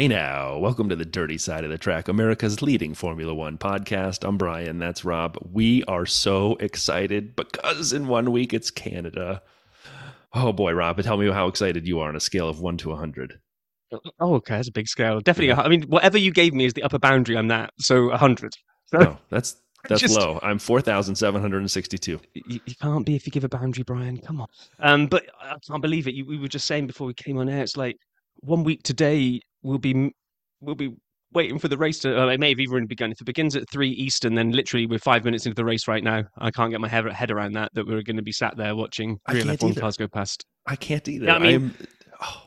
Hey now, welcome to the Dirty Side of the Track, America's leading Formula One podcast. I'm Brian, that's Rob. We are so excited because in one week it's Canada. Oh boy, Rob, tell me how excited you are on a scale of one to 100. Oh, okay, that's a big scale. Definitely. Yeah. I mean, whatever you gave me is the upper boundary on that. So 100. No, that's that's Just, low. I'm 4,762. You, you, can't be if you give a boundary, Brian. Come on. Um, but I can't believe it. You, we were just saying before we came on air, it's like one week today we'll be we'll be waiting for the race to. Uh, it may have even begun. If it begins at three Eastern, then literally we're five minutes into the race right now. I can't get my head, head around that. That we're going to be sat there watching three F1 cars go past. I can't either. Yeah, I mean, oh.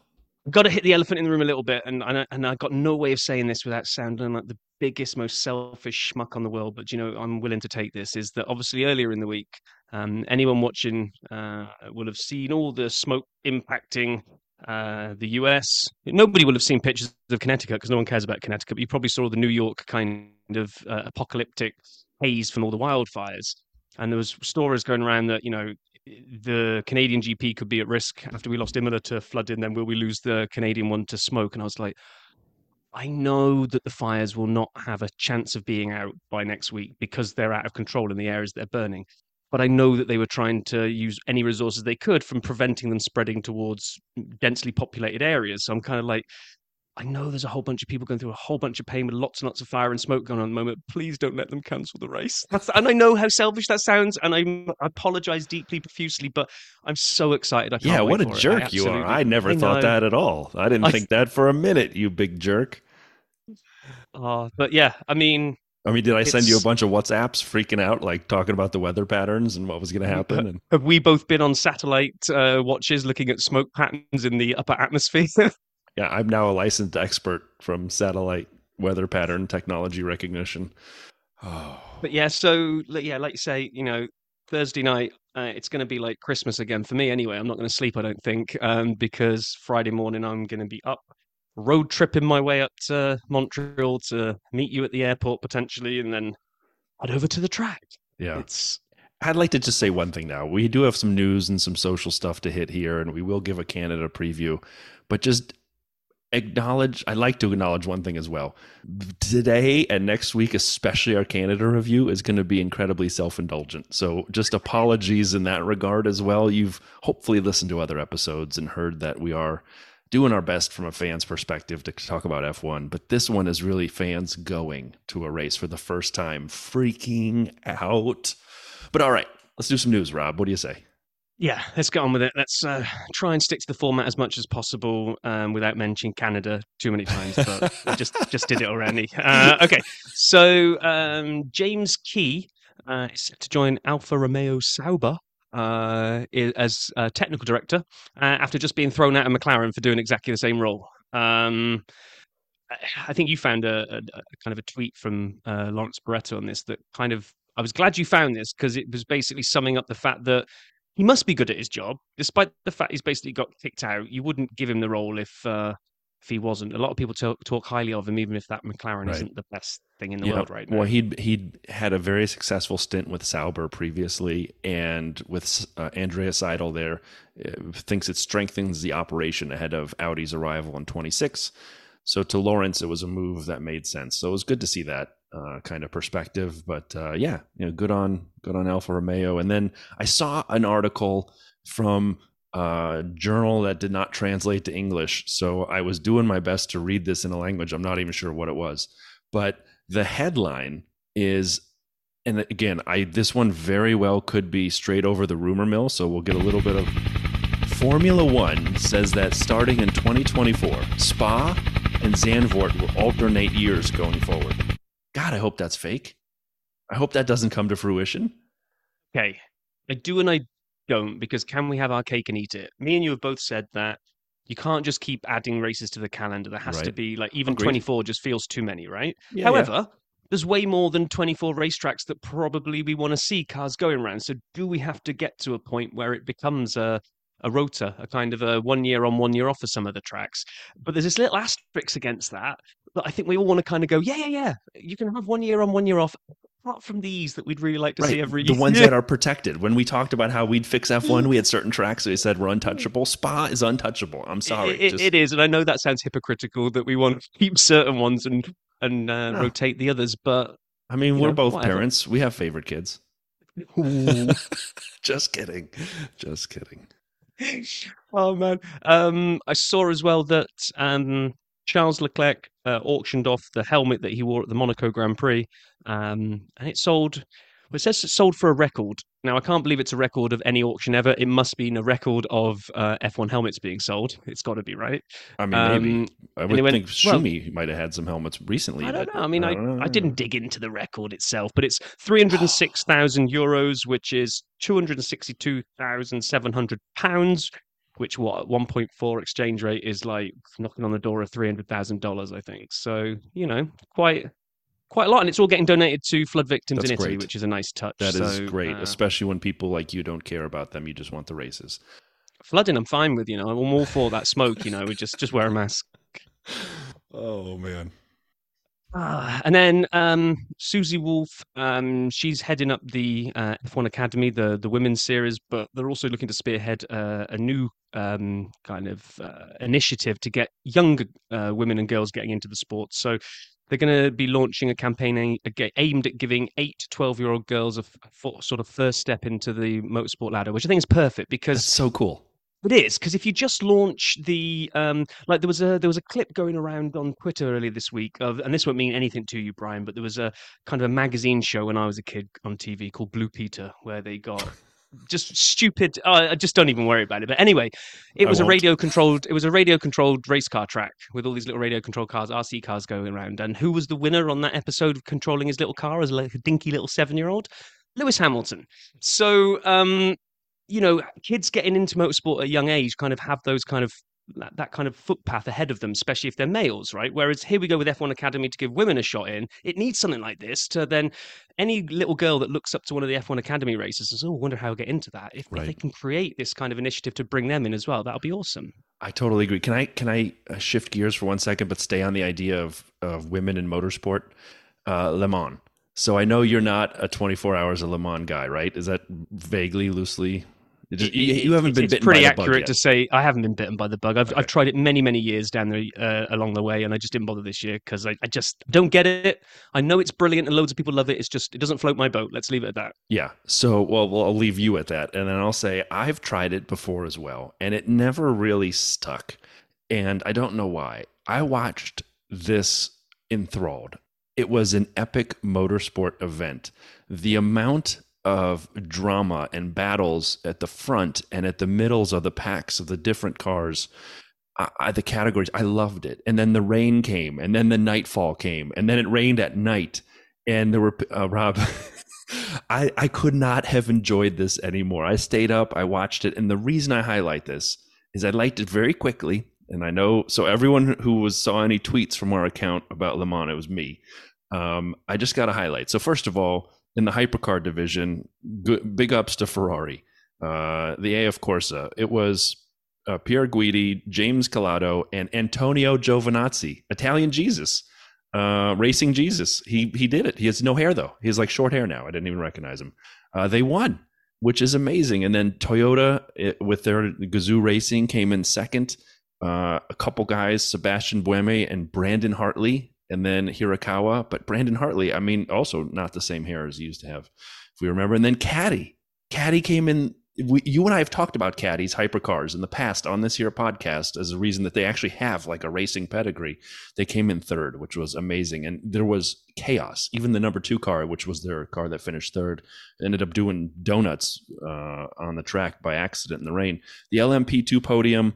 got to hit the elephant in the room a little bit, and and I, and I got no way of saying this without sounding like the biggest, most selfish schmuck on the world. But you know, I'm willing to take this. Is that obviously earlier in the week, um, anyone watching uh, will have seen all the smoke impacting uh, the US. Nobody will have seen pictures of Connecticut because no one cares about Connecticut. But you probably saw the New York kind of uh, apocalyptic haze from all the wildfires, and there was stories going around that you know the Canadian GP could be at risk after we lost Imola to flooding. Then will we lose the Canadian one to smoke? And I was like. I know that the fires will not have a chance of being out by next week because they're out of control in the areas they're burning but I know that they were trying to use any resources they could from preventing them spreading towards densely populated areas. So I'm kind of like, I know there's a whole bunch of people going through a whole bunch of pain with lots and lots of fire and smoke going on at the moment. Please don't let them cancel the race. That's, and I know how selfish that sounds, and I'm, I apologize deeply, profusely, but I'm so excited. yeah, what a jerk you are. I never I thought that at all. I didn't I, think that for a minute, you big jerk. Uh, but yeah, I mean, I mean, did I send you a bunch of WhatsApps freaking out, like talking about the weather patterns and what was going to happen? And... Have we both been on satellite uh, watches looking at smoke patterns in the upper atmosphere? yeah, I'm now a licensed expert from satellite weather pattern technology recognition. Oh. But yeah, so yeah, like you say, you know, Thursday night, uh, it's going to be like Christmas again for me anyway. I'm not going to sleep, I don't think, um, because Friday morning I'm going to be up road tripping my way up to Montreal to meet you at the airport potentially, and then head over to the track. Yeah, it's. I'd like to just say one thing now. We do have some news and some social stuff to hit here, and we will give a Canada preview, but just acknowledge I'd like to acknowledge one thing as well. Today and next week, especially our Canada review, is going to be incredibly self-indulgent. So just apologies in that regard as well. You've hopefully listened to other episodes and heard that we are doing our best from a fan's perspective to talk about F1, but this one is really fans going to a race for the first time, freaking out. But all right, let's do some news, Rob. What do you say? Yeah, let's get on with it. Let's uh, try and stick to the format as much as possible um, without mentioning Canada too many times, but we just just did it already. Uh, okay, so um, James Key uh, is set to join Alfa Romeo Sauber uh, as a technical director uh, after just being thrown out of McLaren for doing exactly the same role. Um, I think you found a, a, a, kind of a tweet from uh, Lawrence Barretto on this that kind of I was glad you found this because it was basically summing up the fact that he must be good at his job, despite the fact he's basically got kicked out. You wouldn't give him the role if uh, if he wasn't. A lot of people talk, talk highly of him, even if that McLaren right. isn't the best thing in the yeah. world right now. Well, he'd he'd had a very successful stint with Sauber previously, and with uh, Andrea Seidl there, uh, thinks it strengthens the operation ahead of Audi's arrival in 26. So to Lawrence, it was a move that made sense. So it was good to see that uh, kind of perspective. But uh, yeah, you know, good on good on Alfa Romeo. And then I saw an article from uh, journal that did not translate to English. So I was doing my best to read this in a language. I'm not even sure what it was. But the headline is, and again, I this one very well could be straight over the rumor mill. So we'll get a little bit of Formula One says that starting in 2024, Spa and Zandvoort will alternate years going forward. God, I hope that's fake. I hope that doesn't come to fruition. Okay. I do and I don't because can we have our cake and eat it? Me and you have both said that you can't just keep adding races to the calendar. There has right. to be like even Agreed. 24 just feels too many, right? Yeah, However, yeah. there's way more than 24 racetracks that probably we want to see cars going around. So do we have to get to a point where it becomes a a rota, a kind of a one year on, one year off for some of the tracks. But there's this little asterisk against that that I think we all want to kind of go, yeah, yeah, yeah. You can have one year on, one year off apart from these that we'd really like to Right, see every year. the ones that are protected. When we talked about how we'd fix F1, we had certain tracks that we said were untouchable. Spa is untouchable. I'm sorry. It- it- just- it is, and I know that sounds hypocritical that we want to keep certain ones and and uh, No. rotate the others, but I mean, we're know, both whatever. parents. We have favorite kids. Just kidding. Just kidding. oh man, um, I saw as well that um, Charles Leclerc uh, auctioned off the helmet that he wore at the Monaco Grand Prix, um, and it sold. Well, it says it sold for a record. Now I can't believe it's a record of any auction ever. It must be a record of uh, F1 helmets being sold. It's got to be right. I mean, maybe. Um, I and would went, think well- Shumi might have had some helmets recently. I don't but know. I mean, I, know. I didn't dig into the record itself, but it's 306,000 euros, which is 262,700 pounds, which what at 1.4 exchange rate is like knocking on the door of $300,000, I think. So, you know, quite quite a lot. And it's all getting donated to flood victims That's in Italy, great. which is a nice touch. That is So, great, uh, especially when people like you don't care about them. You just want the races. flooding, I'm fine with, you know, I'm all for that smoke, you know, we just, just wear a mask. Oh man. Ah, and then um, Susie Wolff, um, she's heading up the uh, F1 Academy, the the women's series, but they're also looking to spearhead uh, a new um, kind of uh, initiative to get younger uh, women and girls getting into the sport. So they're going to be launching a campaign aimed at giving eight to twelve year old girls a sort of first step into the motorsport ladder, which I think is perfect because That's so cool. it is because if you just launch the um, like there was a there was a clip going around on Twitter earlier this week of, and this won't mean anything to you, Brian, but there was a kind of a magazine show when I was a kid on TV called Blue Peter, where they got just stupid. Uh, I just don't even worry about it. But anyway, it I was a radio controlled. It was a radio controlled race car track with all these little radio controlled cars, RC cars going around. And who was the winner on that episode of controlling his little car as like a dinky little seven year old? Lewis Hamilton. So um, you know, kids getting into motorsport at a young age kind of have those kind of that, that kind of footpath ahead of them, especially if they're males, right? Whereas here we go with F1 Academy to give women a shot in. It needs something like this to then any little girl that looks up to one of the F1 Academy races and says, "Oh, I wonder how I get into that." If, if they can create this kind of initiative to bring them in as well, that'll be awesome. I totally agree. Can I can I uh, shift gears for one second, but stay on the idea of of women in motorsport? Uh, Le Mans. So I know you're not a 24 hours of Le Mans guy, right? Is that vaguely, loosely? Just- you, you haven't It's- been it's bitten pretty by the bug accurate to say I haven't been bitten by the bug. I've, Okay. I've tried it many, many years down the uh, along the way, and I just didn't bother this year because I, I just don't get it. I know it's brilliant and loads of people love it. It's just it doesn't float my boat. Let's leave it at that. Yeah. So, well, well, I'll leave you at that. And then I'll say I've tried it before as well, and it never really stuck. And I don't know why. I watched this enthralled. It was an epic motorsport event. The amount of drama and battles at the front and at the middles of the packs of the different cars. I, I, the categories, I loved it. And then the rain came, and then the nightfall came, and then it rained at night. And there were, uh, Rob, I, I could not have enjoyed this anymore. I stayed up, I watched it. And the reason I highlight this is I liked it very quickly. And I know, so everyone who was saw any tweets from our account about Le Mans, it was me. Um, I just got to highlight. So, first of all, in the hypercar division, good, big ups to Ferrari. Uh, the AF Corsa, it was uh, Pier Guidi, James Calado, and Antonio Giovinazzi, Italian Jesus, uh, Racing Jesus. He he did it. He has no hair though. He has like short hair now. I didn't even recognize him. Uh, they won, which is amazing. And then Toyota it, with their Gazoo Racing came in second. Uh, a couple guys, Sebastian Buemi and Brandon Hartley, and then Hirakawa. But Brandon Hartley, I mean, also not the same hair as he used to have, if we remember. And then Caddy, Caddy came in. We, you and I have talked about caddies, hypercars in the past on this here podcast as a reason that they actually have like a racing pedigree. They came in third, which was amazing, and there was chaos. Even the number two car, which was their car that finished third, ended up doing donuts uh, on the track by accident in the rain. The LMP2 podium,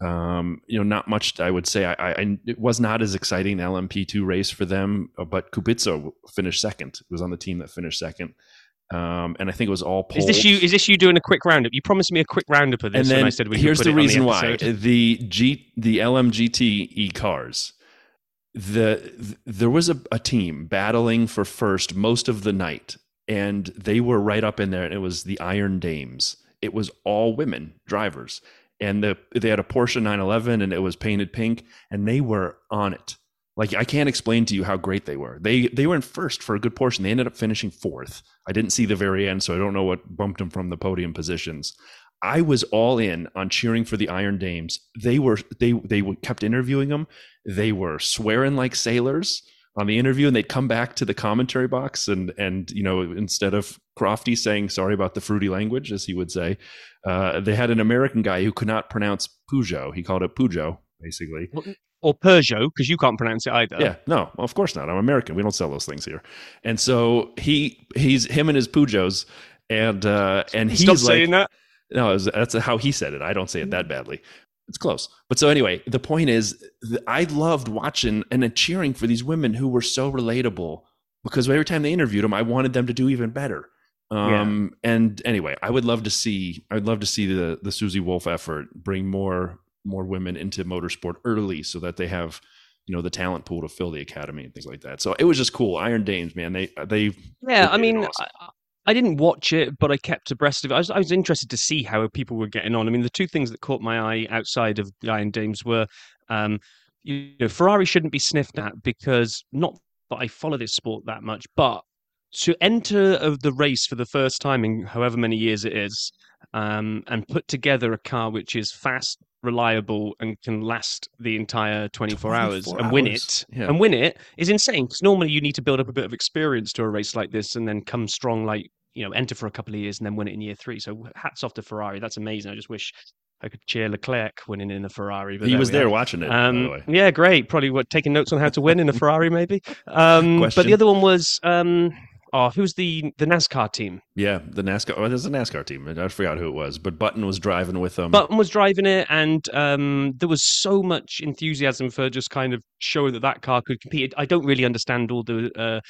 um, you know, not much. I would say I, I it was not as exciting LMP2 race for them, uh, but Kubica finished second. It was on the team that finished second. Um, and I think it was all Is this you? Is this you doing a quick roundup? You promised me a quick roundup of this, and then I said we here's put the reason why the G the LMGT e cars. The, th- there was a, a team battling for first most of the night, and they were right up in there. And it was the Iron Dames. It was all women drivers, and the they had a Porsche 911, and it was painted pink, and they were on it. Like I can't explain to you how great they were. They they were in first for a good portion. They ended up finishing fourth. I didn't see the very end, so I don't know what bumped them from the podium positions. I was all in on cheering for the Iron Dames. They were they they kept interviewing them. They were swearing like sailors on the interview, and they'd come back to the commentary box and and you know instead of Crofty saying sorry about the fruity language, as he would say, uh, they had an American guy who could not pronounce Peugeot. He called it Peugeot, basically. Or Peugeot, because you can't pronounce it either. Yeah, no, of course not. I'm American. We don't sell those things here. And so he he's him and his Peugeots, and uh, and he's Stop like, saying that. no, was- that's how he said it. I don't say it that badly. It's close. But so anyway, the point is, I loved watching and cheering for these women who were so relatable because every time they interviewed them, I wanted them to do even better. Um, And anyway, I would love to see. I would love to see the the Susie Wolff effort bring more more women into motorsport early, so that they have you know the talent pool to fill the academy and things like that. So it was just cool. Iron Dames, man, they they Yeah, I mean, awesome. I, didn't watch it, but I kept abreast of it. I was, I was interested to see how people were getting on. I mean, the two things that caught my eye outside of the Iron Dames were, um, you know, Ferrari shouldn't be sniffed at because not that I follow this sport that much, but to enter the race for the first time in however many years it is, um, and put together a car which is fast, reliable, and can last the entire 24, hours 24 and win it Yeah. and win it is insane. Because normally you need to build up a bit of experience to a race like this and then come strong, like you know, enter for a couple of years and then win it in year three. So hats off to Ferrari. That's amazing. I just wish I could cheer Leclerc winning in a Ferrari. But he was there are. watching it. the Um, way. yeah, great. Probably what taking notes on how to win in a Ferrari, maybe. Um, but the other one was um, oh, who's the the NASCAR team? Yeah, the NASCAR. Oh, there's a NASCAR team. I forgot who it was, but Button was driving with them. Button was driving it, and um, there was so much enthusiasm for just kind of showing that that car could compete. I don't really understand all the uh,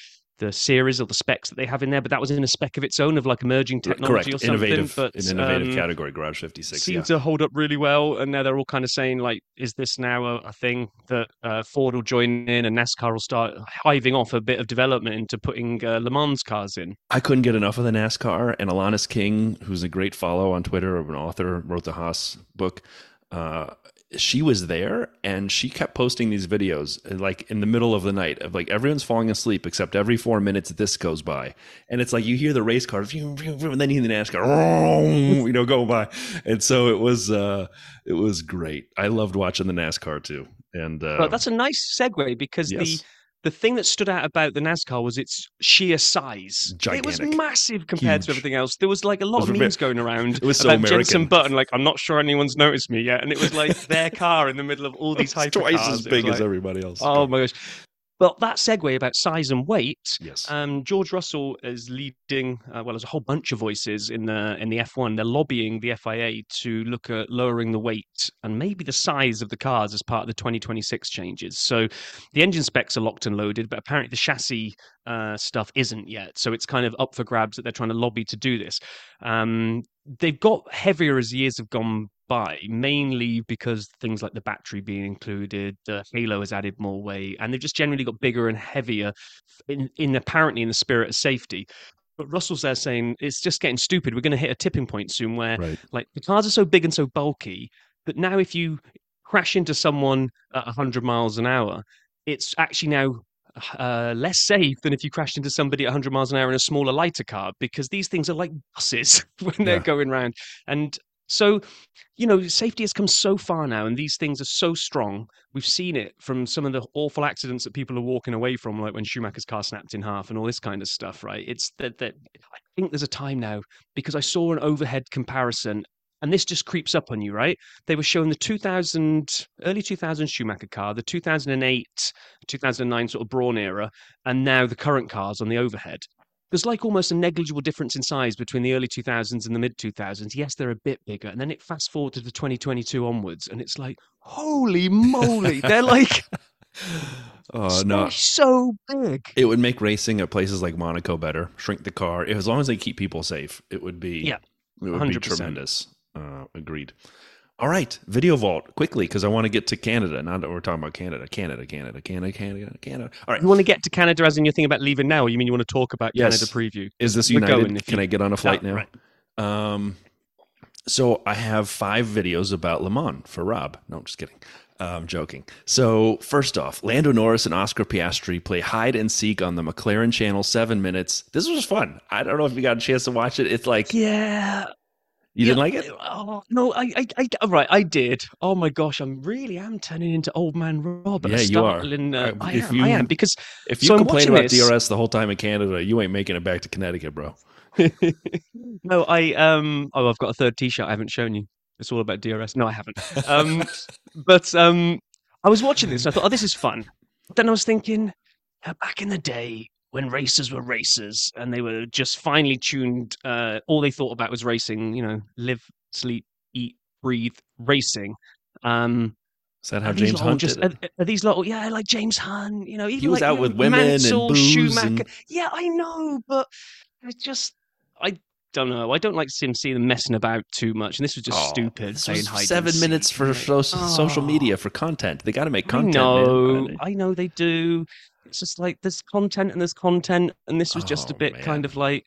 the series or the specs that they have in there, but that was in a spec of its own of like emerging technology correct, or something. innovative, but an innovative um, category, Garage 56. seemed Yeah. to hold up really well. And now they're all kind of saying, like, is this now a, a thing that uh, Ford will join in and NASCAR will start hiving off a bit of development into putting uh, Le Mans cars in? I couldn't get enough of the NASCAR. And Alanis King, who's a great follow on Twitter, of an author, wrote the Haas book. Uh, she was there and she kept posting these videos like in the middle of the night of like everyone's falling asleep except every four minutes this goes by. And it's like you hear the race car and then you hear the NASCAR you know go by. And so it was uh it was great. I loved watching the NASCAR too. And uh But that's a nice segue because yes. the thing that stood out about the NASCAR was its sheer size. It was massive compared to everything else. There was like a lot of memes going around it was so about American. Button. Like, I'm not sure anyone's noticed me yet, and it was like their car in the middle of all these it's hypercars. twice as big as like, everybody else Oh my gosh! But that segue about size and weight. yes Um, George Russell is leading, uh, well, there's a whole bunch of voices in the in the F1. They're lobbying the FIA to look at lowering the weight and maybe the size of the cars as part of the 2026 changes. So the engine specs are locked and loaded, but apparently the chassis uh, stuff isn't yet. So it's kind of up for grabs that they're trying to lobby to do this. Um, they've got heavier as years have gone by, mainly because things like the battery being included, the Halo has added more weight, and they've just generally got bigger and heavier in, in apparently in the spirit of safety. But Russell's there saying it's just getting stupid. We're going to hit a tipping point soon where right like the cars are so big and so bulky that now if you crash into someone at 100 miles an hour, it's actually now uh, less safe than if you crashed into somebody at 100 miles an hour in a smaller, lighter car because these things are like buses when they're Yeah. going around. And so, you know, safety has come so far now, and these things are so strong. We've seen it from some of the awful accidents that people are walking away from, like when Schumacher's car snapped in half and all this kind of stuff, right? It's that, that I think there's a time now because I saw an overhead comparison and this just creeps up on you, right? They were showing the 2000, early 2000 Schumacher car, the 2008, 2009 sort of Braun era, and now the current cars on the overhead. There's like almost a negligible difference in size between the early 2000s and the mid 2000s. Yes, they're a bit bigger. And then it fast forward to the 2022 onwards, and it's like, holy moly, they're like oh no so big. It would make racing at places like Monaco better. Shrink the car. As long as they keep people safe, it would be Yeah, it would be 100%. tremendous. Uh, agreed. All right, Video Vault quickly because I want to get to Canada. Now that we're talking about Canada, Canada, Canada, Canada, Canada, Canada. All right, You want to get to Canada as in you're thinking about leaving now, or you mean you want to talk about Yes. Canada preview? is this United? going Can you- I get on a flight Ah, now? right. Um, so I have five videos about Le Mans for Rob. No, I'm just kidding. I'm joking. So, first off, Lando Norris and Oscar Piastri play hide and seek on the McLaren channel, seven minutes. This was fun. I don't know if you got a chance to watch it. It's like, Yeah. You Yeah, didn't like it? Oh, no, I, I, I, right, I did. Oh my gosh, I'm really am turning into old man Rob. Yeah, you are. Uh, I if am. you- I am because If you So complain about this- DRS the whole time in Canada, you ain't making it back to Connecticut, bro. no, I um. Oh, I've got a third T-shirt I haven't shown you. It's all about DRS. No, I haven't. Um, but um, I was watching this. and I thought, oh, this is fun. Then I was thinking, uh, back in the day when racers were racers and they were just finely tuned. Uh, all they thought about was racing. You know, live, sleep, eat, breathe, racing. Um, Is that how James lot Hunt just did it? are, are these little yeah like James Hunt you know even He was like, out you know, with women and Mansell, booze Schumacher and- yeah I know but I just I don't know I don't like to see him see them messing about too much and this was just Oh, stupid saying was seven minutes for you know. so- social Oh. media for content. They got to make content. man. I know they do it's just like there's content and there's content and this was just a Oh, bit kind of like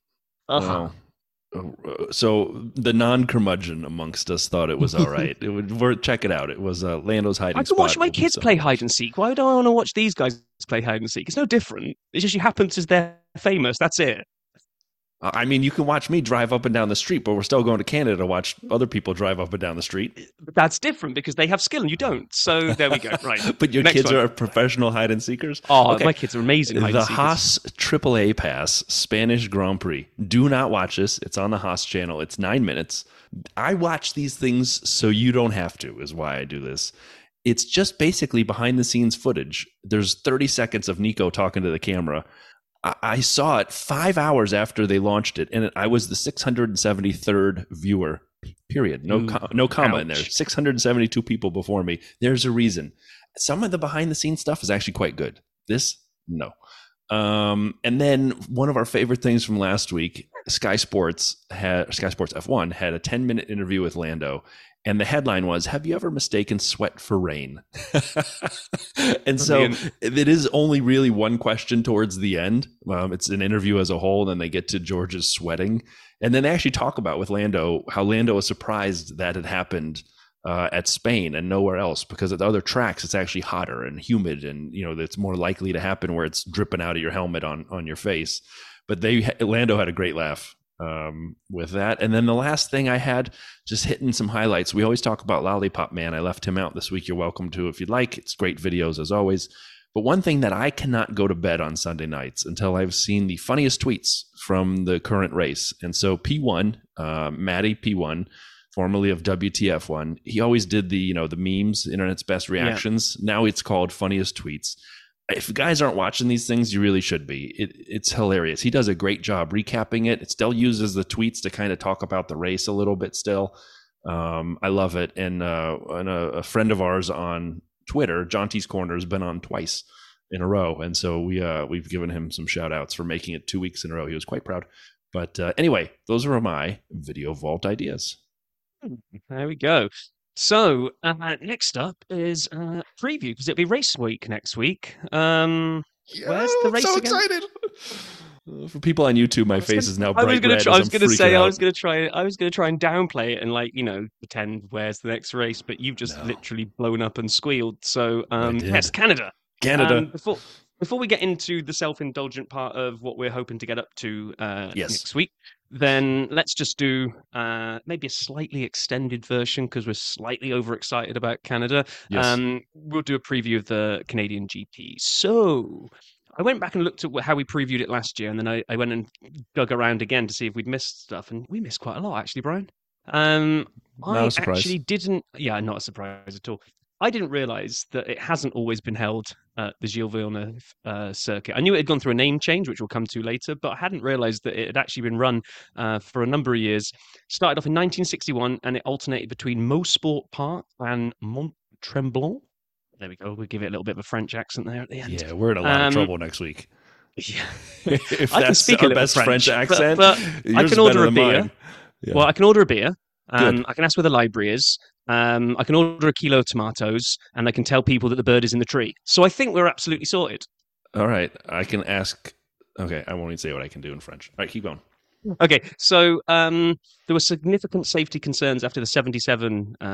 uh Well, uh, so the non-curmudgeon amongst us thought it was all right. it would we're, check it out. It was uh, Lando's hiding. I can watch my kids play hide and seek. Why do I want to watch these guys play hide and seek? It's no different. It's just you happen to they're famous. That's it. Uh, I mean, you can watch me drive up and down the street, but we're still going to Canada to watch other people drive up and down the street. But that's different because they have skill and you don't. So there we go. Right. But your Next kids one. are professional hide and seekers. Oh, Okay. my kids are amazing. the. Haas AAA Pass Spanish Grand Prix. Do not watch this. It's on the Haas channel. It's nine minutes. I watch these things so you don't have to, is why I do this. It's just basically behind the scenes footage. There's 30 seconds of Nico talking to the camera. I, saw it five hours after they launched it, and I was the 673rd viewer. Period. No, Ooh, co- no comma in there. 672 people before me. There's a reason. Some of the behind the scenes stuff is actually quite good. This, no. Um, and then one of our favorite things from last week, Sky Sports had Sky Sports F1 had a 10 minute interview with Lando, and the headline was, "Have you ever mistaken sweat for rain?" and so it is only really one question towards the end. Um, it's an interview as a whole, and then they get to George's sweating, and then they actually talk about with Lando how Lando was surprised that it happened uh, at Spain and nowhere else because at the other tracks it's actually hotter and humid, and you know it's more likely to happen where it's dripping out of your helmet on on your face. But they Lando had a great laugh um, with that. And then the last thing I had, just hitting some highlights. We always talk about Lollipop Man. I left him out this week. You're welcome to if you'd like. It's great videos as always. But one thing that I cannot go to bed on Sunday nights until I've seen the funniest tweets from the current race. And so P1, uh, Matty P1, formerly of WTF1, he always did the you know the memes, internet's best reactions. Now it's called funniest tweets if guys aren't watching these things, you really should be. It, it's hilarious. He does a great job recapping it. It still uses the tweets to kind of talk about the race a little bit. Still, um, I love it. And, uh, and a, a friend of ours on Twitter, John T's Corner, has been on twice in a row, and so we uh, we've given him some shout outs for making it two weeks in a row. He was quite proud. But uh, anyway, those are my video vault ideas. There we go. So uh, next up is uh, preview because it'll be race week next week. Um, Where's the I'm race so again? excited. For people on YouTube, my face gonna- is now I was gonna red. try, I was gonna say freaking I was gonna try I was gonna try and downplay it and like you know pretend where's the next race, but you've just No. literally blown up and squealed. So um, yes, Canada. Canada. Um, before before we get into the self-indulgent part of what we're hoping to get up to uh, Yes. next week, then let's just do uh, maybe a slightly extended version because we're slightly overexcited about Canada. yes. Um, we'll do a preview of the Canadian GP. So I went back and looked at how we previewed it last year, and then I, I went and dug around again to see if we'd missed stuff, and we missed quite a lot actually, Brian. Um, Not I a surprise. actually didn't. Yeah, not a surprise at all. I didn't realize that it hasn't always been held at the Gilles Villeneuve uh, circuit. I knew it had gone through a name change, which we'll come to later, but I hadn't realized that it had actually been run uh, for a number of years. Started off in 1961, and it alternated between Mosport Park and Mont Tremblant. There we go. We'll give it a little bit of a French accent there at the end. yeah, we're in a lot Um, of trouble next week. Yeah. if I can speak a our best French, French, but- accent, but yours I can order a beer. Yeah. Well, I can order a beer. Um, I can ask where the library is. Um, I can order a kilo of tomatoes, and I can tell people that the bird is in the tree. So I think we're absolutely sorted. All right, I can ask. Okay, I won't even say what I can do in French. All right, keep going. Okay, so um, there were significant safety concerns after the 77 uh,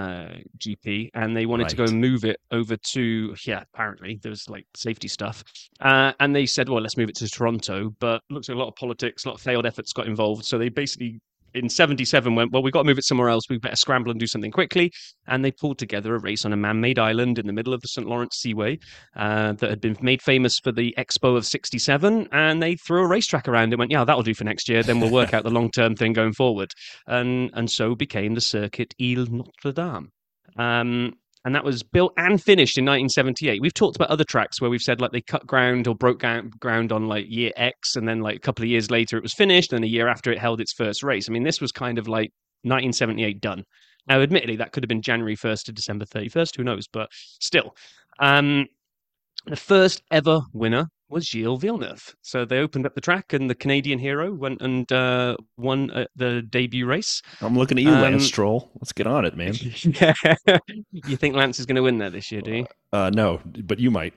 GP, and they wanted to go and move it over to, yeah, apparently there was like safety stuff. Uh, and they said, well, let's move it to Toronto. But looks like a lot of politics, a lot of failed efforts got involved. So they basically, in 77, went, well, we've got to move it somewhere else. We better scramble and do something quickly. And they pulled together a race on a man made island in the middle of the St. Lawrence Seaway uh, that had been made famous for the Expo of 67. And they threw a racetrack around it, went, yeah, that'll do for next year. Then we'll work out the long term thing going forward. And, and so became the circuit Ile Notre Dame. Um, and that was built and finished in 1978. We've talked about other tracks where we've said like they cut ground or broke ground on like year X, and then like a couple of years later it was finished, and a year after it held its first race. I mean, this was kind of like 1978 done. Now, admittedly, that could have been January 1st to December 31st. Who knows? But still, um, the first ever winner was Gilles Villeneuve. So they opened up the track, and the Canadian hero went and uh, won uh, the debut race. I'm looking at you, Lance Um, Stroll. Let's get on it, man. yeah. you think Lance is going to win there this year, do you? Uh, no, but you might.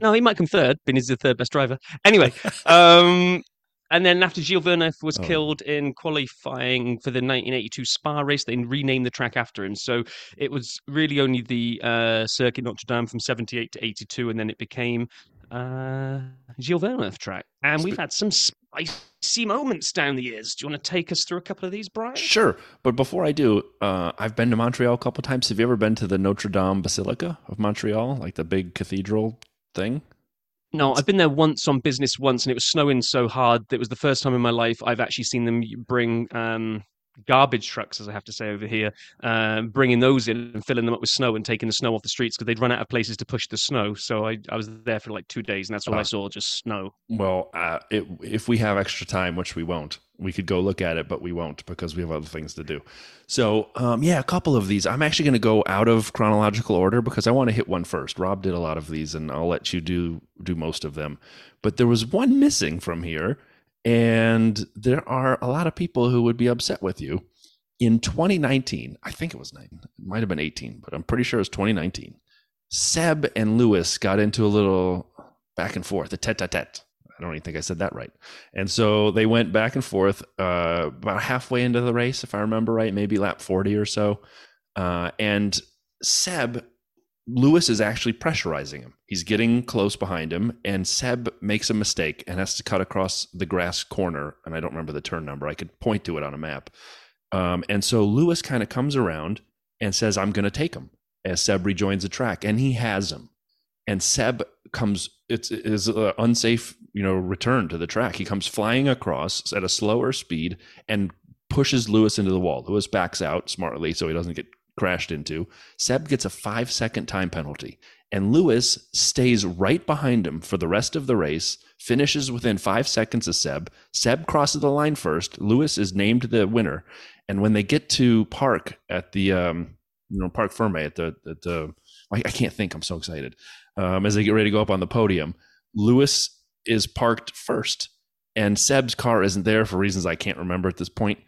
No, he might come third, being he's the third best driver. Anyway, um, and then after Gilles Villeneuve was Oh. killed in qualifying for the 1982 Spa race, they renamed the track after him. So it was really only the uh, Circuit Notre Dame from 78 to 82, and then it became uh, Gilles Villeneuve track. And we've had some spicy moments down the years. Do you want to take us through a couple of these, Brian? Sure, but before I do, uh, I've been to Montreal a couple of times. Have you ever been to the Notre Dame Basilica of Montreal, like the big cathedral thing? No, I've been there once on business once, and it was snowing so hard that it was the first time in my life I've actually seen them bring um, garbage trucks, as I have to say over here, uh, bringing those in and filling them up with snow and taking the snow off the streets because they'd run out of places to push the snow. So I, I was there for like two days, and that's all I Ah. saw, just snow. Well, uh, it, if we have extra time, which we won't, we could go look at it, but we won't because we have other things to do. So, um, yeah, a couple of these. I'm actually going to go out of chronological order because I want to hit one first. Rob did a lot of these, and I'll let you do do most of them. But there was one missing from here, and there are a lot of people who would be upset with you. In 2019, I think it was nine, it might have been 18, but I'm pretty sure it was 2019. Seb and Lewis got into a little back and forth, a tete-a-tete. I don't even think I said that right. And so they went back and forth uh, about halfway into the race, if I remember right, maybe lap 40 or so. Uh, and Seb, Lewis is actually pressurizing him. He's getting close behind him, and Seb makes a mistake and has to cut across the grass corner. And I don't remember the turn number. I could point to it on a map. Um, and so Lewis kind of comes around and says, I'm going to take him as Seb rejoins the track. And he has him. And Seb comes, it's it is an unsafe, you know, return to the track. He comes flying across at a slower speed and pushes Lewis into the wall. Lewis backs out smartly so he doesn't get crashed into. Seb gets a five second time penalty. And Lewis stays right behind him for the rest of the race, finishes within five seconds of Seb. Seb crosses the line first. Lewis is named the winner. And when they get to park at the, um, you know, Parc Ferme at the, at the, I, can't think. I'm so excited. Um, as they get ready to go up on the podium, Lewis is parked first, and Seb's car isn't there for reasons I can't remember at this point.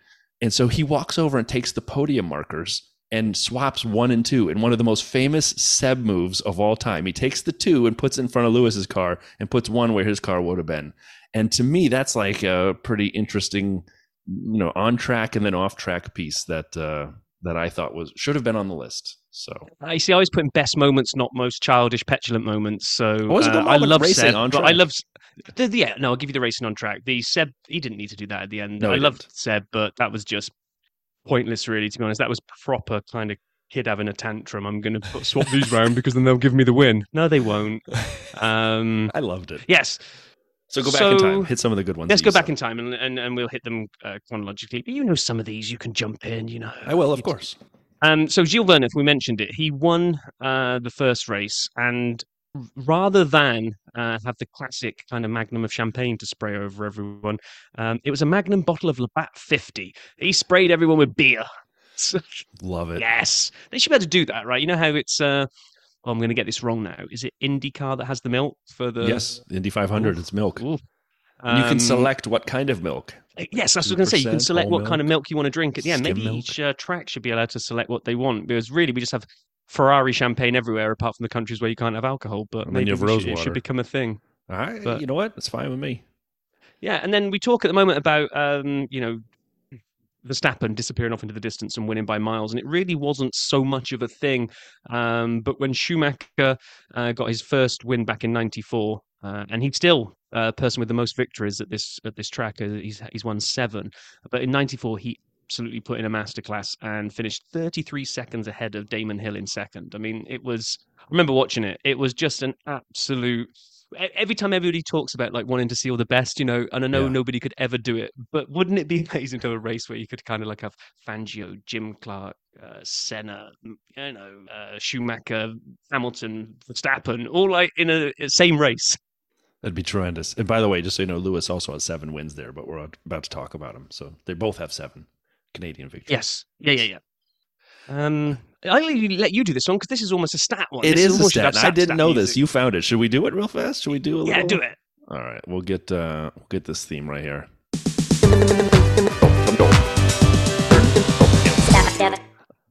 And so he walks over and takes the podium markers and swaps one and two in one of the most famous Seb moves of all time. He takes the two and puts it in front of Lewis's car and puts one where his car would have been. And to me, that's like a pretty interesting, you know, on track and then off track piece that uh, that I thought was should have been on the list. So I see. I always put in best moments, not most childish, petulant moments. So uh, I love racing Seb, on but I love. The, yeah, no, I'll give you the racing on track. The Seb, he didn't need to do that at the end. No, I loved didn't. Seb, but that was just pointless, really. To be honest, that was proper kind of kid having a tantrum. I'm going to swap these round because then they'll give me the win. No, they won't. Um, I loved it. yes, So go back in time, hit some of the good ones. let's go back saw. in time and, and, and we'll hit them uh, chronologically. But you know, some of these you can jump in. You know, I will, of course. Um, so Gilles Villeneuve, we mentioned it. He won uh, the first race, and r- rather than uh, have the classic kind of magnum of champagne to spray over everyone, um, it was a magnum bottle of Labatt 50. He sprayed everyone with beer. Love it. yes, they should be able to do that, right? You know how it's. Uh, oh, I'm going to get this wrong now. Is it IndyCar that has the milk for the? yes, Indy 500. Oof. It's milk. Ooh. You can Um, select what kind of milk. Yes, that's what I was going to say. You can select what kind of milk you want to drink at the end. Maybe milk. each uh, track should be allowed to select what they want because really we just have Ferrari champagne everywhere apart from the countries where you can't have alcohol. But And maybe you have we rose should, it should become a thing. All right, But- you know what? It's fine with me. Yeah, and then we talk at the moment about um, you know Verstappen disappearing off into the distance and winning by miles, and it really wasn't so much of a thing. Um, but when Schumacher uh, got his first win back in '94, uh, and he's still a uh, person with the most victories at this at this track. Uh, he's he's won seven, but in '94 he absolutely put in a masterclass and finished 33 seconds ahead of Damon Hill in second. I mean, it was. I remember watching it. It was just an absolute every time everybody talks about like wanting to see all the best, you know, and I know yeah. nobody could ever do it, but wouldn't it be amazing to have a race where you could kind of like have Fangio, Jim Clark, uh, Senna, you know, uh, Schumacher, Hamilton, Verstappen, all like in a, a same race? That'd be tremendous. And by the way, just so you know, Lewis also has seven wins there, but we're about to talk about him. So they both have seven Canadian victory. Yes. Yeah, yeah, yeah. Um, I'll let you do this one because this is almost a stat one. It this is, a stat. stat I didn't stat know music. this. You found it. Should we do it real fast? Should we do a little? Yeah, do it. All right, we'll get uh, we'll get this theme right here.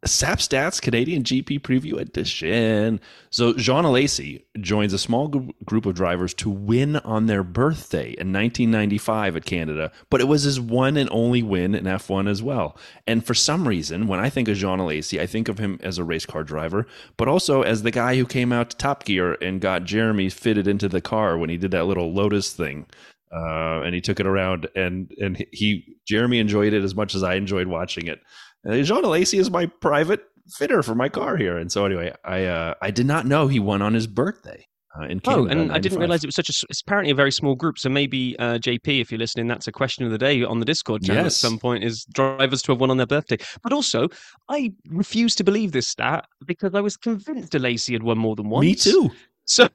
SAP Stats Canadian GP Preview Edition. So Jean Alesi joins a small group of drivers to win on their birthday in 1995 at Canada, but it was his one and only win in F1 as well. And for some reason, when I think of Jean Alesi, I think of him as a race car driver, but also as the guy who came out to Top Gear and got Jeremy fitted into the car when he did that little Lotus thing. Uh, and he took it around, and and he Jeremy enjoyed it as much as I enjoyed watching it. Uh, Jean Alesi is my private fitter for my car here. And so anyway, I uh, I did not know he won on his birthday. Uh, in Canada, oh, and I didn't realize it was such a. It's apparently a very small group. So maybe uh, JP, if you're listening, that's a question of the day on the Discord channel yes. at some point: is drivers to have won on their birthday. But also, I refuse to believe this stat because I was convinced Alesi had won more than once. Me too. So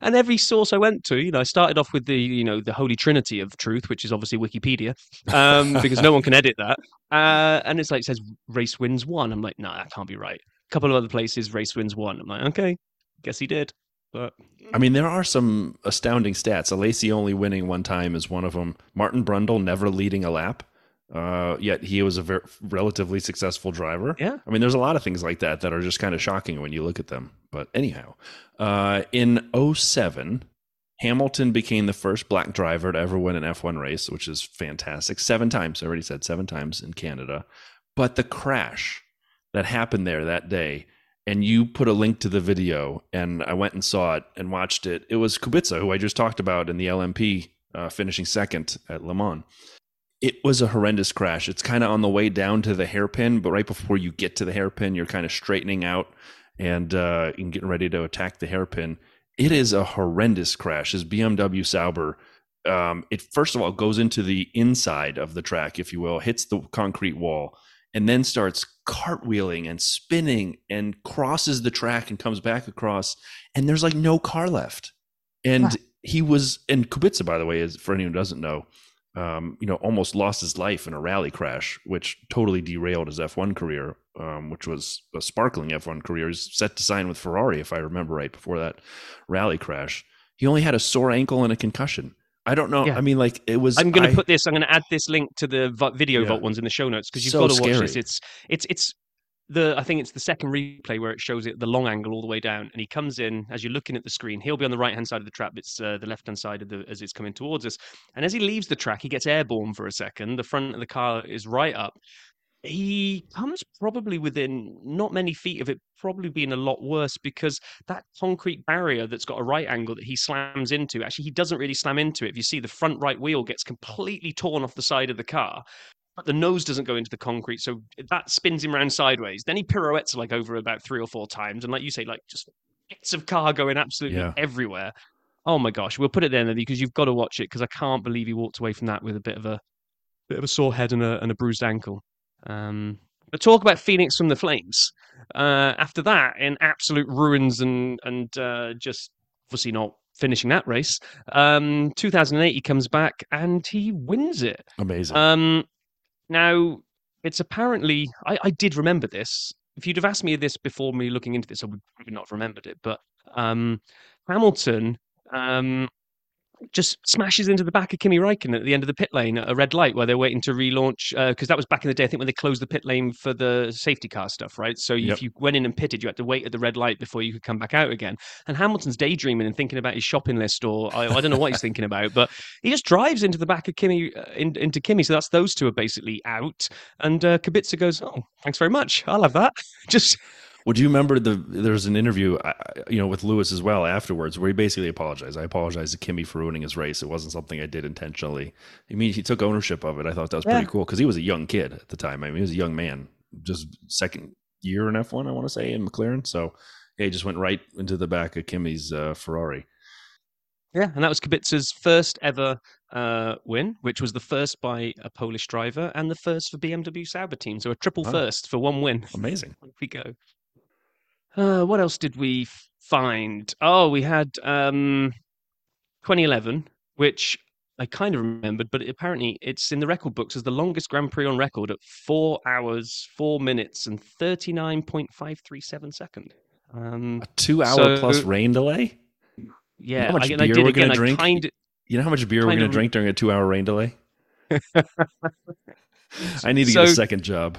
and every source I went to, you know, I started off with the, you know, the holy trinity of truth, which is obviously Wikipedia, um, because no one can edit that. Uh, and it's like it says race wins one. I'm like, no, nah, that can't be right. A couple of other places, race wins one. I'm like, okay, guess he did. But I mean, there are some astounding stats. Alesi only winning one time is one of them. Martin Brundle never leading a lap. Uh, yet he was a very relatively successful driver. Yeah. I mean, there's a lot of things like that that are just kind of shocking when you look at them. But anyhow, uh, in 07, Hamilton became the first black driver to ever win an F1 race, which is fantastic. Seven times, I already said seven times in Canada. But the crash that happened there that day, and you put a link to the video, and I went and saw it and watched it. It was Kubica, who I just talked about in the LMP, uh, finishing second at Le Mans it was a horrendous crash. It's kind of on the way down to the hairpin, but right before you get to the hairpin, you're kind of straightening out and uh, and getting ready to attack the hairpin. It is a horrendous crash. As BMW Sauber, um, it first of all goes into the inside of the track, if you will, hits the concrete wall, and then starts cartwheeling and spinning and crosses the track and comes back across. And there's like no car left. And he was, and Kubica, by the way, is for anyone who doesn't know, um, you know, almost lost his life in a rally crash, which totally derailed his F1 career, um, which was a sparkling F1 career. He's set to sign with Ferrari, if I remember right, before that rally crash. He only had a sore ankle and a concussion. I don't know. Yeah. I mean, like it was. I'm going to put this. I'm going to add this link to the video yeah. vault ones in the show notes because you've so got to watch scary. this. It's it's it's the I think it's the second replay where it shows it the long angle all the way down, and he comes in as you're looking at the screen. He'll be on the right hand side of the trap. It's uh, the left hand side of the as it's coming towards us. And as he leaves the track, he gets airborne for a second. The front of the car is right up. He comes probably within not many feet of it, probably being a lot worse because that concrete barrier that's got a right angle that he slams into, actually, he doesn't really slam into it. If you see, the front right wheel gets completely torn off the side of the car but the nose doesn't go into the concrete, so that spins him around sideways. Then he pirouettes like over about three or four times, and like you say, like just bits of car going absolutely yeah. everywhere. Oh my gosh, we'll put it there because you've got to watch it because I can't believe he walked away from that with a bit of a bit of a sore head and a, and a bruised ankle. Um, but talk about Phoenix from the Flames. Uh, after that, in absolute ruins and and uh, just obviously not finishing that race. Um, 2008, he comes back and he wins it. Amazing. Um, now, it's apparently, I, I did remember this. If you'd have asked me this before me looking into this, I would probably not have remembered it. But um, Hamilton, um, just smashes into the back of Kimi Räikkönen at the end of the pit lane at a red light where they're waiting to relaunch. Because uh, that was back in the day, I think, when they closed the pit lane for the safety car stuff, right? So yep. if you went in and pitted, you had to wait at the red light before you could come back out again. And Hamilton's daydreaming and thinking about his shopping list, or I, I don't know what he's thinking about, but he just drives into the back of Kimi, uh, in, into Kimi. So that's those two are basically out. And uh, Kubica goes, "Oh, thanks very much. I'll have that." just well, do you remember the there was an interview, you know, with Lewis as well afterwards, where he basically apologized. I apologized to Kimi for ruining his race. It wasn't something I did intentionally. I mean, he took ownership of it. I thought that was yeah. pretty cool because he was a young kid at the time. I mean, he was a young man, just second year in F one, I want to say, in McLaren. So yeah, he just went right into the back of Kimi's uh, Ferrari. Yeah, and that was Kubica's first ever uh, win, which was the first by a Polish driver and the first for BMW Sauber team. So a triple oh. first for one win. Amazing. we go. Uh, what else did we find? Oh, we had um, 2011, which I kind of remembered, but apparently it's in the record books as the longest Grand Prix on record at four hours, four minutes, and 39.537 second. Um, a two hour so, plus rain delay? Yeah, how much I, beer I we're going to drink? Kind of, you know how much beer we're going to drink during a two hour rain delay? I need to so, get a second job.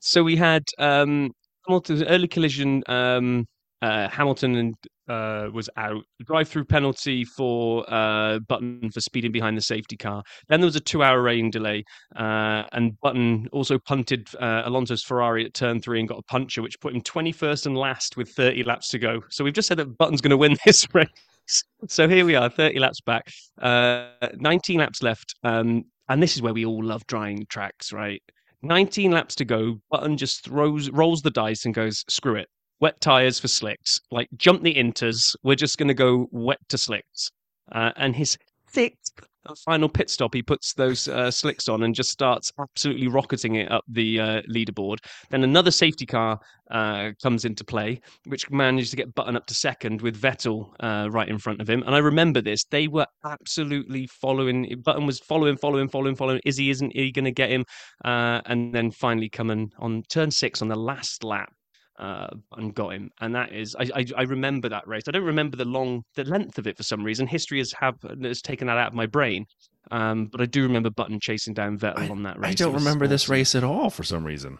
So we had um, Hamilton early collision. Um, uh, Hamilton and uh, was out. Drive-through penalty for uh, Button for speeding behind the safety car. Then there was a two-hour rain delay, uh, and Button also punted uh, Alonso's Ferrari at turn three and got a puncture, which put him 21st and last with 30 laps to go. So we've just said that Button's going to win this race. so here we are, 30 laps back, uh, 19 laps left. Um, and this is where we all love drying tracks, right? 19 laps to go. Button just throws, rolls the dice and goes, screw it. Wet tires for slicks. Like, jump the inters. We're just going to go wet to slicks. Uh, and his sixth final pit stop, he puts those uh, slicks on and just starts absolutely rocketing it up the uh, leaderboard. Then another safety car uh, comes into play, which manages to get Button up to second with Vettel uh, right in front of him. And I remember this; they were absolutely following. Button was following, following, following, following. Is he? Isn't he going to get him? Uh, and then finally coming on turn six on the last lap uh, and got him. And that is, I, I, I, remember that race. I don't remember the long, the length of it for some reason. History has have has taken that out of my brain. Um, but I do remember Button chasing down Vettel I, on that race. I don't remember awesome. this race at all for some reason.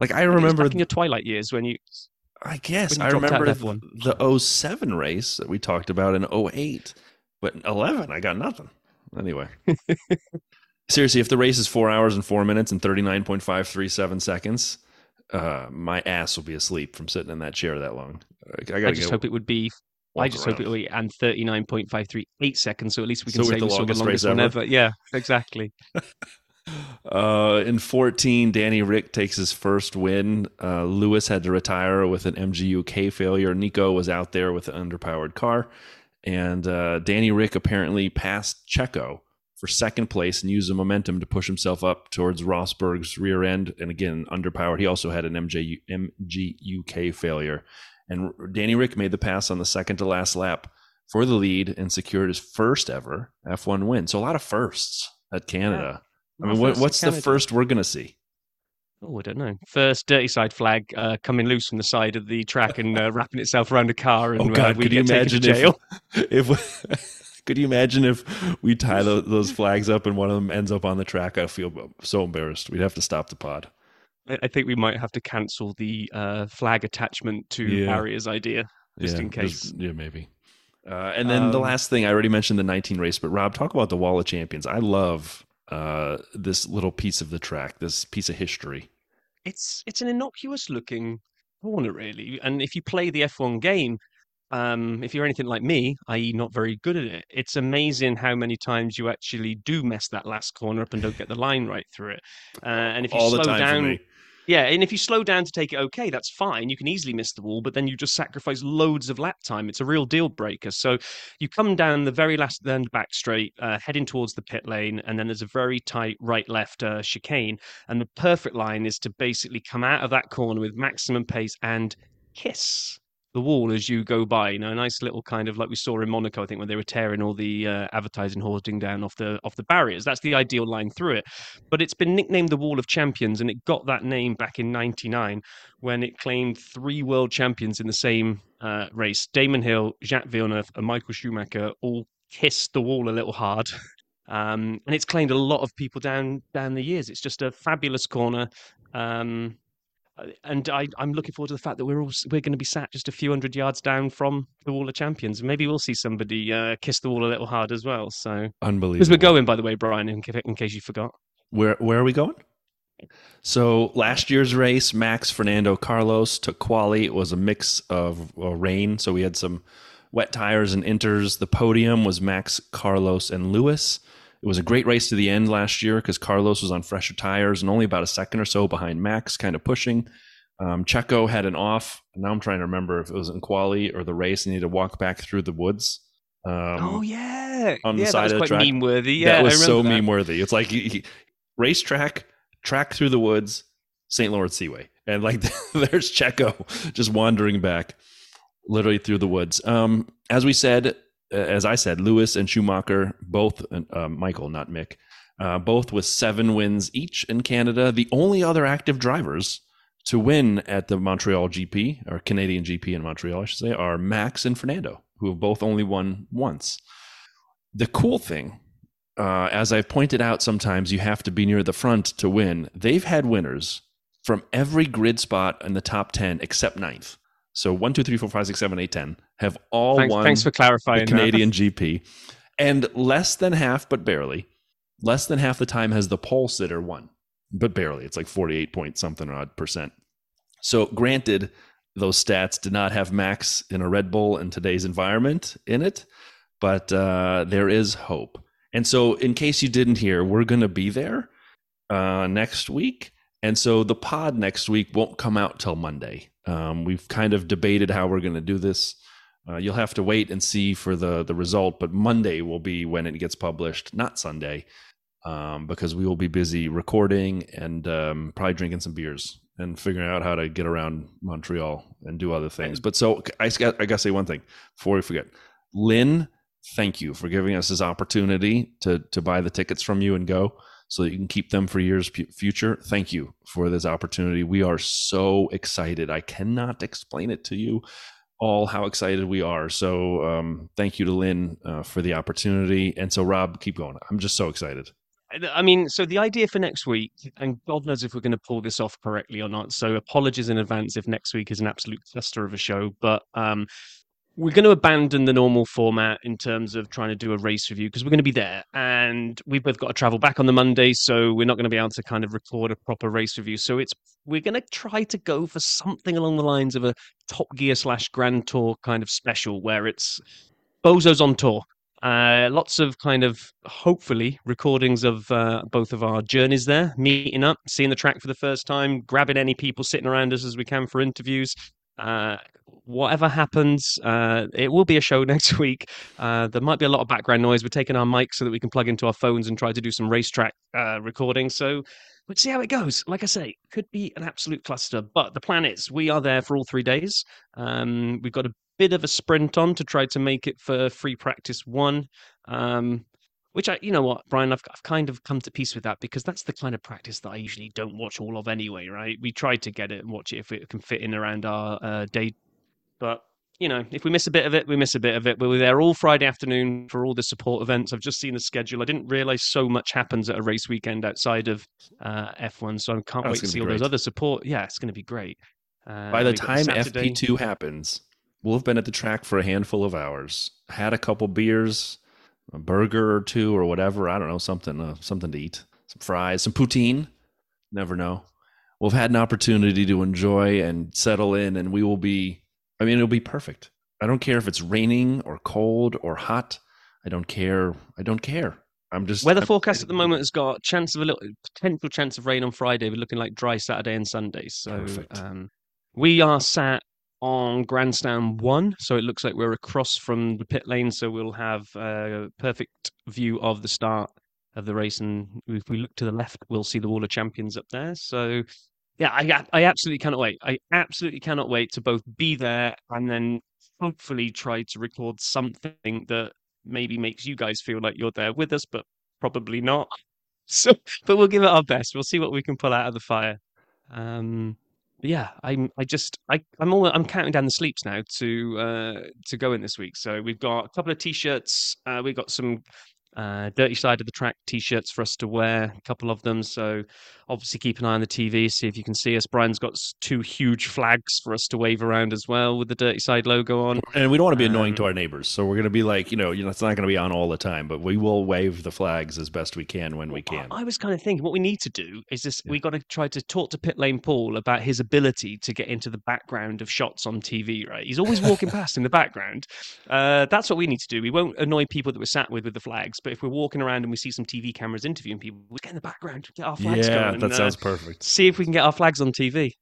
Like I remember back in your twilight years when you. I guess I remember the, the 07 race that we talked about in 08, but 11 I got nothing. Anyway. Seriously, if the race is four hours and four minutes and 39.537 seconds, uh, my ass will be asleep from sitting in that chair that long. I, I just hope it would be. I just around. hope it will be and thirty nine point five three eight seconds, so at least we can so say the longest, the longest one ever. Yeah, exactly. uh, in 14, Danny Ric takes his first win. Uh, Lewis had to retire with an MGU-K failure. Nico was out there with an underpowered car. And uh, Danny Ric apparently passed Checo for second place and use the momentum to push himself up towards Rosberg's rear end. And again, underpowered. He also had an MJ, MGU-K failure. And Danny Ric made the pass on the second to last lap for the lead and secured his first ever F1 win. So a lot of firsts at Canada. Yeah. I mean, what, what's the first we're going to see? Oh, I don't know. First dirty side flag uh, coming loose from the side of the track and uh, wrapping itself around a car, and oh God, uh, we could you imagine jail. If, if Could you imagine if we tie the, those flags up and one of them ends up on the track? I feel so embarrassed. We'd have to stop the pod. I think we might have to cancel the uh, flag attachment to yeah. Barrier's idea, just yeah, in case. Just, yeah, maybe. Uh, and then um, the last thing I already mentioned the 19 race, but Rob, talk about the Wall of Champions. I love uh, this little piece of the track, this piece of history. It's it's an innocuous looking corner, really. And if you play the F1 game, um, if you're anything like me, i.e., not very good at it, it's amazing how many times you actually do mess that last corner up and don't get the line right through it. Uh, and if you All slow down, yeah, and if you slow down to take it okay, that's fine. You can easily miss the wall, but then you just sacrifice loads of lap time. It's a real deal breaker. So you come down the very last then back straight, uh, heading towards the pit lane, and then there's a very tight right left uh, chicane. And the perfect line is to basically come out of that corner with maximum pace and kiss the wall as you go by. You know, a nice little kind of like we saw in Monaco, I think, when they were tearing all the uh, advertising hoarding down off the off the barriers. That's the ideal line through it. But it's been nicknamed the Wall of Champions, and it got that name back in '99 when it claimed three world champions in the same uh, race: Damon Hill, Jacques Villeneuve, and Michael Schumacher all kissed the wall a little hard. Um, and it's claimed a lot of people down down the years. It's just a fabulous corner. Um, and I, am looking forward to the fact that we're all we're going to be sat just a few hundred yards down from the Wall of Champions. Maybe we'll see somebody uh, kiss the wall a little hard as well. So unbelievable. Because we're going, by the way, Brian, in, in case you forgot. Where where are we going? So last year's race, Max Fernando Carlos took quali. It was a mix of uh, rain, so we had some wet tires and inters. The podium was Max, Carlos, and Lewis. It was a great race to the end last year because Carlos was on fresher tires and only about a second or so behind Max, kind of pushing. Um, Checo had an off. Now I'm trying to remember if it was in quali or the race. And he had to walk back through the woods. Um, oh yeah, on yeah, the side of the track. Meme worthy. Yeah, that was so meme worthy. It's like he, he, racetrack, track through the woods, St. Lawrence Seaway, and like there's Checo just wandering back, literally through the woods. Um, as we said, as I said, Lewis and Schumacher, both, uh, Michael, not Mick, uh, both with seven wins each in Canada. The only other active drivers to win at the Montreal GP, or Canadian GP in Montreal, I should say, are Max and Fernando, who have both only won once. The cool thing, uh, as I've pointed out, sometimes you have to be near the front to win. They've had winners from every grid spot in the top 10 except ninth. So one, two, three, four, five, six, seven, eight, ten have all thanks, won. Thanks for clarifying. The Canadian that. GP, and less than half, but barely, less than half the time has the pole sitter won, but barely. It's like forty-eight point something odd percent. So, granted, those stats did not have Max in a Red Bull in today's environment in it, but uh, there is hope. And so, in case you didn't hear, we're going to be there uh, next week. And so the pod next week won't come out till Monday. Um, we've kind of debated how we're going to do this. Uh, you'll have to wait and see for the the result, but Monday will be when it gets published, not Sunday, um, because we will be busy recording and um, probably drinking some beers and figuring out how to get around Montreal and do other things. But so I got I got to say one thing before we forget, Lynn. Thank you for giving us this opportunity to to buy the tickets from you and go so that you can keep them for years future. Thank you for this opportunity. We are so excited. I cannot explain it to you all how excited we are. So um, thank you to Lynn uh, for the opportunity. And so Rob, keep going. I'm just so excited. I mean, so the idea for next week, and God knows if we're going to pull this off correctly or not. So apologies in advance if next week is an absolute cluster of a show. But um, we're going to abandon the normal format in terms of trying to do a race review because we're going to be there. And we've both got to travel back on the monday so we're not going to be able to kind of record a proper race review. So it's we're going to try to go for something along the lines of a top gear slash grand tour kind of special where it's bozos on tour. Uh, lots of kind of hopefully recordings of uh, both of our journeys there, meeting up, seeing the track for the first time, grabbing any people sitting around us as we can for interviews, uh, whatever happens, uh, it will be a show next week. Uh, there might be a lot of background noise. We're taking our mics so that we can plug into our phones and try to do some racetrack uh, recording. So let's see how it goes. Like I say, could be an absolute cluster. But the plan is we are there for all three days. Um, we've got a bit of a sprint on to try to make it for free practice one. Um, which I, you know what, Brian, I've, I've kind of come to peace with that because that's the kind of practice that I usually don't watch all of anyway, right? We try to get it and watch it if it can fit in around our uh, day but you know, if we miss a bit of it, we miss a bit of it. We're there all Friday afternoon for all the support events. I've just seen the schedule. I didn't realize so much happens at a race weekend outside of uh, F1, so I can't oh, wait to see all those other support. Yeah, it's going to be great. Uh, By the time FP2 happens, we'll have been at the track for a handful of hours, had a couple beers, a burger or two, or whatever. I don't know, something, uh, something to eat, some fries, some poutine. Never know. We'll have had an opportunity to enjoy and settle in, and we will be I mean, it'll be perfect. I don't care if it's raining or cold or hot. I don't care. I don't care. I'm just weather forecast at the moment has got chance of a little potential chance of rain on Friday. We're looking like dry Saturday and Sunday. So um, we are sat on grandstand one, so it looks like we're across from the pit lane. So we'll have a perfect view of the start of the race, and if we look to the left, we'll see the Wall of Champions up there. So yeah, I I absolutely cannot wait. I absolutely cannot wait to both be there and then hopefully try to record something that maybe makes you guys feel like you're there with us, but probably not. So, but we'll give it our best. We'll see what we can pull out of the fire. Um, yeah, I'm. I just. I. I'm all. I'm counting down the sleeps now to uh to go in this week. So we've got a couple of t-shirts. Uh, we've got some uh, dirty side of the track t-shirts for us to wear a couple of them. So obviously keep an eye on the tv see if you can see us. Brian's got two huge flags for us to wave around as well with the dirty side logo on. And we don't want to be annoying um, to our neighbors so we're going to be like you know, you know it's not going to be on all the time but we will wave the flags as best we can when we can. I was kind of thinking what we need to do is this yeah. we got to try to talk to pit lane paul about his ability to get into the background of shots on tv right? He's always walking past in the background. Uh, that's what we need to do. We won't annoy people that we're sat with with the flags but if we're walking around and we see some TV cameras interviewing people, we get in the background, get our flags yeah, going. that and, uh, sounds perfect. See if we can get our flags on TV.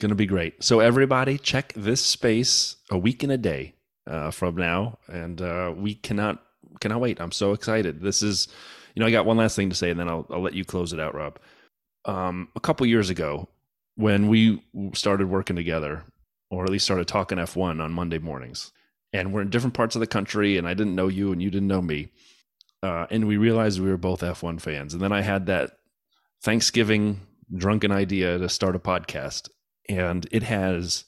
Going to be great. So everybody, check this space a week and a day uh, from now, and uh, we cannot cannot wait. I'm so excited. This is, you know, I got one last thing to say, and then I'll I'll let you close it out, Rob. Um, a couple years ago, when we started working together, or at least started talking F1 on Monday mornings and we're in different parts of the country and I didn't know you and you didn't know me. Uh, and we realized we were both F1 fans. And then I had that Thanksgiving drunken idea to start a podcast. And it has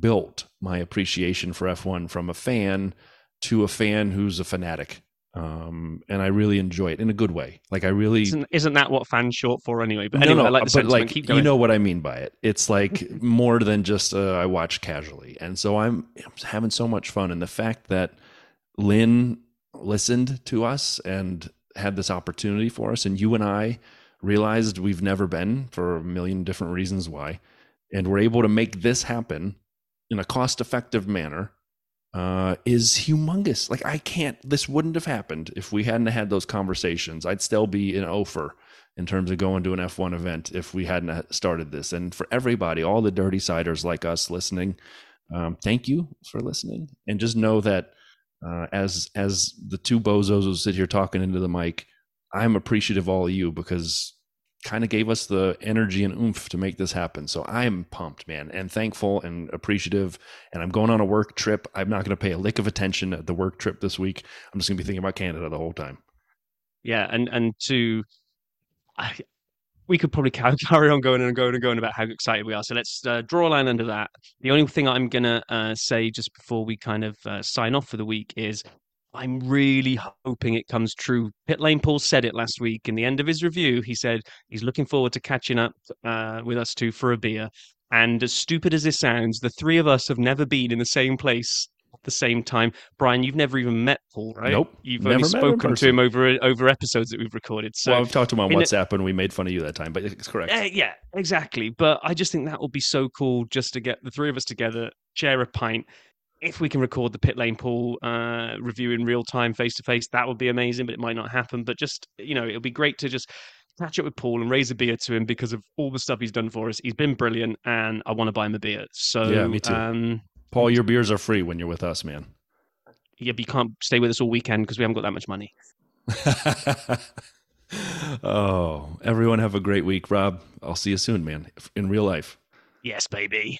built my appreciation for F1 from a fan to a fan who's a fanatic um, and I really enjoy it in a good way. Like I really isn't, isn't that what fans short for anyway? But anyway, no, no, I like the but like you know what I mean by it. It's like more than just uh, I watch casually, and so I'm, I'm having so much fun. And the fact that Lynn listened to us and had this opportunity for us, and you and I realized we've never been for a million different reasons why, and we're able to make this happen in a cost-effective manner uh, is humongous. Like I can't. This wouldn't have happened if we hadn't had those conversations. I'd still be an offer in terms of going to an F1 event if we hadn't started this. And for everybody, all the dirty siders like us listening, um, thank you for listening. And just know that uh, as as the two bozos who sit here talking into the mic, I'm appreciative of all of you because kind of gave us the energy and oomph to make this happen. So I'm pumped, man, and thankful and appreciative. And I'm going on a work trip. I'm not going to pay a lick of attention at the work trip this week. I'm just going to be thinking about Canada the whole time. Yeah, and and to, I, we could probably carry on going and going and going about how excited we are. So let's uh, draw a line under that. The only thing I'm going to uh, say just before we kind of uh, sign off for the week is I'm really hoping it comes true. Pit Lane Paul said it last week in the end of his review. He said he's looking forward to catching up uh, with us two for a beer. And as stupid as this sounds, the three of us have never been in the same place the same time. Brian, you've never even met Paul, right? Nope. You've only spoken to him over over episodes that we've recorded. So well, I've talked to him on WhatsApp and we made fun of you that time, but it's correct. Uh, yeah, exactly. But I just think that will be so cool just to get the three of us together, share a pint, if we can record the pit lane Paul uh, review in real time, face to face, that would be amazing. But it might not happen. But just you know, it'll be great to just catch up with Paul and raise a beer to him because of all the stuff he's done for us. He's been brilliant, and I want to buy him a beer. So yeah, me too. Um, Paul, mm. your beers are free when you're with us, man. Yeah, but you can't stay with us all weekend because we haven't got that much money. oh, everyone have a great week, Rob. I'll see you soon, man, in real life. Yes, baby.